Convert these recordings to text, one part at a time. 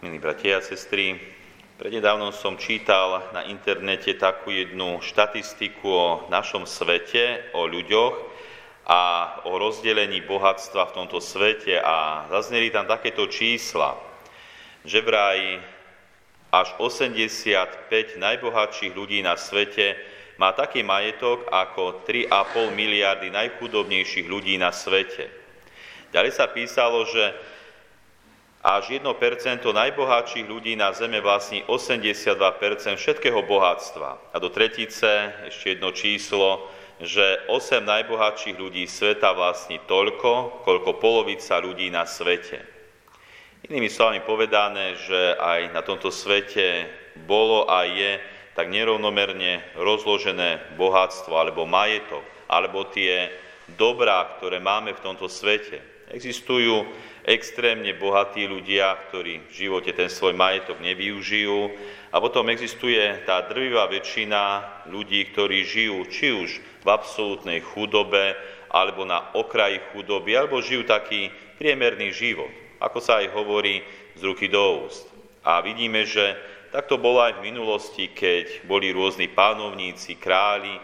Milí bratia a sestry, prednedávnom som čítal na internete takú jednu štatistiku o našom svete, o ľuďoch a o rozdelení bohatstva v tomto svete a zazneli tam takéto čísla, že vraj až 85 najbohatších ľudí na svete má taký majetok ako 3,5 miliardy najchudobnejších ľudí na svete. Ďalej sa písalo, že až 1% najbohatších ľudí na Zeme vlastní 82% všetkého bohatstva. A do tretice ešte jedno číslo, že 8 najbohatších ľudí sveta vlastní toľko, koľko polovica ľudí na svete. Inými slovami povedané, že aj na tomto svete bolo a je tak nerovnomerne rozložené bohatstvo alebo majetok, alebo tie dobrá, ktoré máme v tomto svete. Existujú extrémne bohatí ľudia, ktorí v živote ten svoj majetok nevyužijú. A potom existuje tá drvivá väčšina ľudí, ktorí žijú či už v absolútnej chudobe, alebo na okraji chudoby, alebo žijú taký priemerný život, ako sa aj hovorí z ruky do úst. A vidíme, že tak to bolo aj v minulosti, keď boli rôzni pánovníci, králi,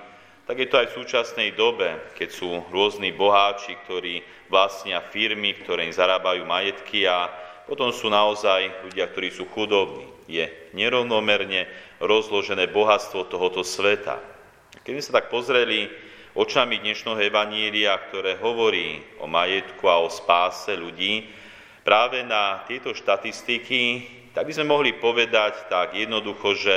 tak je to aj v súčasnej dobe, keď sú rôzni boháči, ktorí vlastnia firmy, ktoré im zarábajú majetky a potom sú naozaj ľudia, ktorí sú chudobní. Je nerovnomerne rozložené bohatstvo tohoto sveta. Keď sme sa tak pozreli očami dnešného evanília, ktoré hovorí o majetku a o spáse ľudí, práve na tieto štatistiky, tak by sme mohli povedať tak jednoducho, že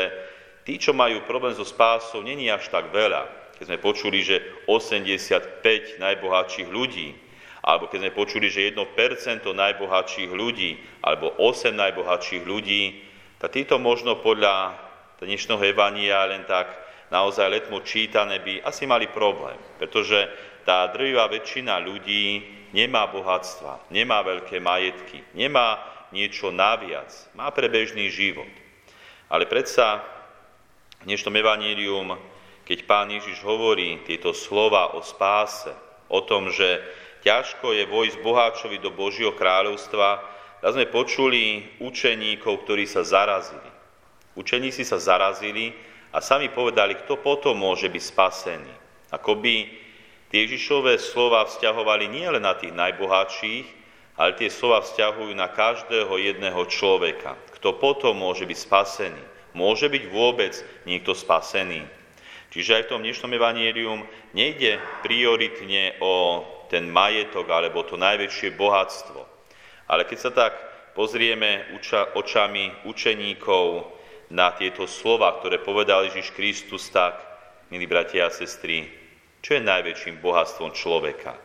tí, čo majú problém so spásou, není až tak veľa keď sme počuli, že 85 najbohatších ľudí, alebo keď sme počuli, že 1% najbohatších ľudí, alebo 8 najbohatších ľudí, tak títo možno podľa dnešného Evania len tak naozaj letmo čítané by asi mali problém, pretože tá drvivá väčšina ľudí nemá bohatstva, nemá veľké majetky, nemá niečo naviac, má prebežný život. Ale predsa v dnešnom evanílium keď pán Ježiš hovorí tieto slova o spáse, o tom, že ťažko je vojsť boháčovi do Božieho kráľovstva, tak sme počuli učeníkov, ktorí sa zarazili. Učeníci sa zarazili a sami povedali, kto potom môže byť spasený. Ako by tie Ježišové slova vzťahovali nielen na tých najbohatších, ale tie slova vzťahujú na každého jedného človeka. Kto potom môže byť spasený? Môže byť vôbec niekto spasený? Čiže aj v tom dnešnom evanielium nejde prioritne o ten majetok alebo to najväčšie bohatstvo. Ale keď sa tak pozrieme uča, očami učeníkov na tieto slova, ktoré povedal Ježiš Kristus, tak, milí bratia a sestry, čo je najväčším bohatstvom človeka?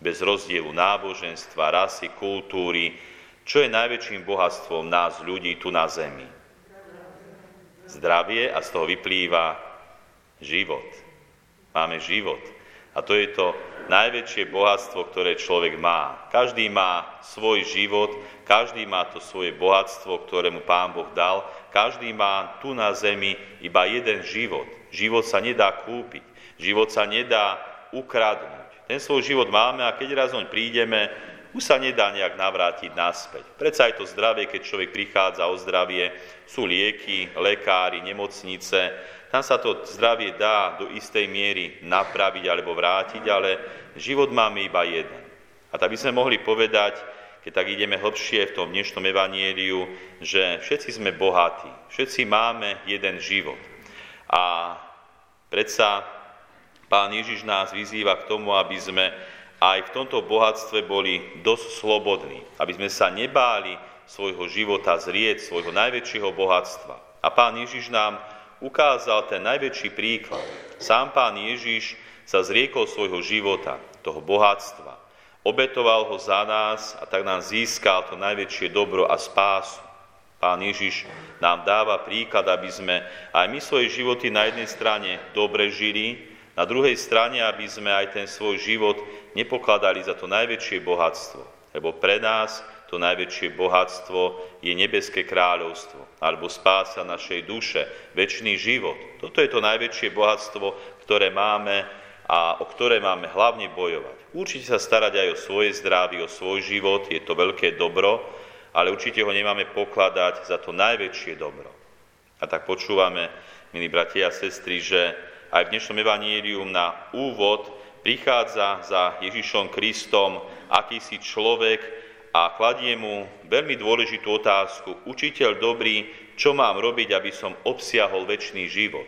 Bez rozdielu náboženstva, rasy, kultúry, čo je najväčším bohatstvom nás, ľudí tu na zemi? Zdravie a z toho vyplýva život. Máme život. A to je to najväčšie bohatstvo, ktoré človek má. Každý má svoj život, každý má to svoje bohatstvo, ktoré mu Pán Boh dal. Každý má tu na zemi iba jeden život. Život sa nedá kúpiť. Život sa nedá ukradnúť. Ten svoj život máme a keď raz oň prídeme, už sa nedá nejak navrátiť naspäť. Predsa aj to zdravie, keď človek prichádza o zdravie, sú lieky, lekári, nemocnice, tam sa to zdravie dá do istej miery napraviť alebo vrátiť, ale život máme iba jeden. A tak by sme mohli povedať, keď tak ideme hlbšie v tom dnešnom evanieliu, že všetci sme bohatí, všetci máme jeden život. A predsa Pán Ježiš nás vyzýva k tomu, aby sme aj v tomto bohatstve boli dosť slobodní, aby sme sa nebáli svojho života zrieť, svojho najväčšieho bohatstva. A Pán Ježiš nám ukázal ten najväčší príklad. Sám pán Ježiš sa zriekol svojho života, toho bohatstva. Obetoval ho za nás a tak nám získal to najväčšie dobro a spásu. Pán Ježiš nám dáva príklad, aby sme aj my svoje životy na jednej strane dobre žili, na druhej strane, aby sme aj ten svoj život nepokladali za to najväčšie bohatstvo. Lebo pre nás to najväčšie bohatstvo je nebeské kráľovstvo, alebo spása našej duše, väčší život. Toto je to najväčšie bohatstvo, ktoré máme a o ktoré máme hlavne bojovať. Určite sa starať aj o svoje zdravie, o svoj život, je to veľké dobro, ale určite ho nemáme pokladať za to najväčšie dobro. A tak počúvame, milí bratia a sestry, že aj v dnešnom evanílium na úvod prichádza za Ježišom Kristom akýsi človek a kladie mu veľmi dôležitú otázku. Učiteľ dobrý, čo mám robiť, aby som obsiahol väčší život?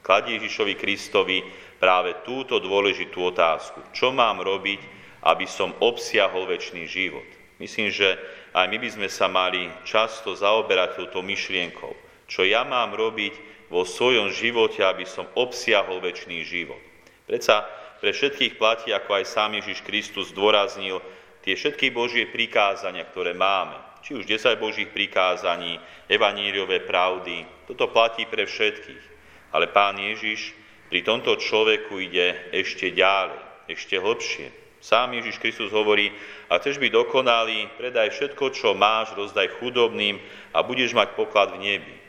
Kladie Ježišovi Kristovi práve túto dôležitú otázku. Čo mám robiť, aby som obsiahol väčší život? Myslím, že aj my by sme sa mali často zaoberať touto myšlienkou. Čo ja mám robiť vo svojom živote, aby som obsiahol väčší život. Predsa pre všetkých platí, ako aj sám Ježiš Kristus zdôraznil, tie všetky Božie prikázania, ktoré máme, či už 10 Božích prikázaní, evaníliové pravdy, toto platí pre všetkých. Ale Pán Ježiš pri tomto človeku ide ešte ďalej, ešte hlbšie. Sám Ježiš Kristus hovorí, a chceš byť dokonalý, predaj všetko, čo máš, rozdaj chudobným a budeš mať poklad v nebi.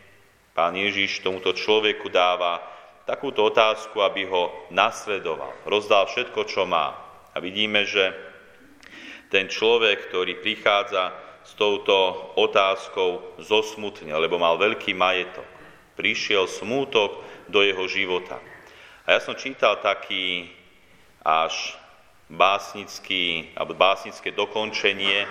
Pán Ježiš tomuto človeku dáva takúto otázku, aby ho nasledoval, rozdal všetko, čo má. A vidíme, že ten človek, ktorý prichádza s touto otázkou, zosmutne, lebo mal veľký majetok. Prišiel smútok do jeho života. A ja som čítal taký až básnický, alebo básnické dokončenie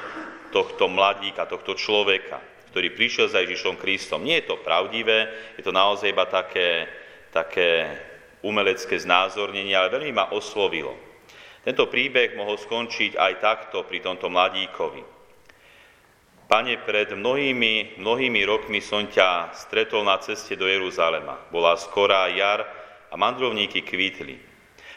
tohto mladíka, tohto človeka, ktorý prišiel za Ježišom Kristom. Nie je to pravdivé, je to naozaj iba také, také umelecké znázornenie, ale veľmi ma oslovilo. Tento príbeh mohol skončiť aj takto pri tomto mladíkovi. Pane, pred mnohými, mnohými rokmi som ťa stretol na ceste do Jeruzalema. Bola skorá jar a mandrovníky kvítli.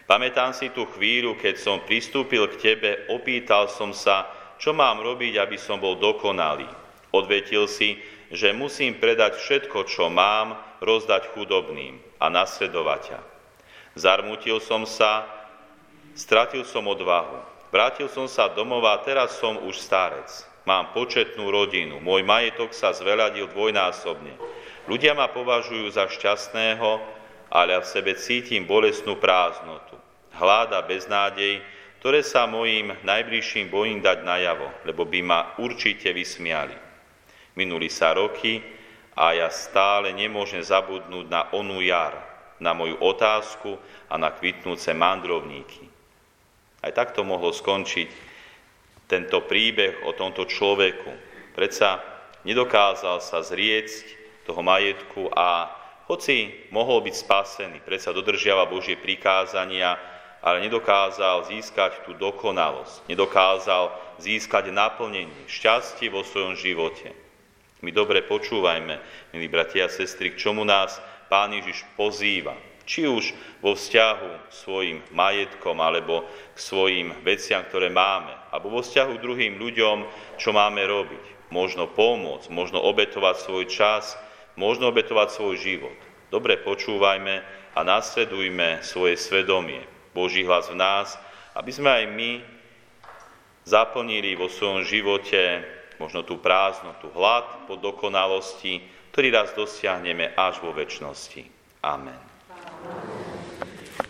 Pamätám si tú chvíľu, keď som pristúpil k tebe, opýtal som sa, čo mám robiť, aby som bol dokonalý. Odvetil si, že musím predať všetko, čo mám, rozdať chudobným a nasledovať ťa. Zarmutil som sa, stratil som odvahu. Vrátil som sa domov a teraz som už starec. Mám početnú rodinu, môj majetok sa zveľadil dvojnásobne. Ľudia ma považujú za šťastného, ale v sebe cítim bolestnú prázdnotu, hlad a beznádej, ktoré sa mojim najbližším bojím dať najavo, lebo by ma určite vysmiali. Minuli sa roky a ja stále nemôžem zabudnúť na onú jar, na moju otázku a na kvitnúce mandrovníky. Aj takto mohlo skončiť tento príbeh o tomto človeku. Predsa nedokázal sa zriecť toho majetku a hoci mohol byť spasený, predsa dodržiava Božie prikázania, ale nedokázal získať tú dokonalosť, nedokázal získať naplnenie, šťastie vo svojom živote. My dobre počúvajme, milí bratia a sestry, k čomu nás Pán Ježiš pozýva. Či už vo vzťahu k svojim majetkom, alebo k svojim veciam, ktoré máme, alebo vo vzťahu druhým ľuďom, čo máme robiť. Možno pomôcť, možno obetovať svoj čas, možno obetovať svoj život. Dobre počúvajme a nasledujme svoje svedomie, Boží hlas v nás, aby sme aj my zaplnili vo svojom živote možno tú prázdnotu, hlad po dokonalosti, ktorý raz dosiahneme až vo väčšnosti. Amen.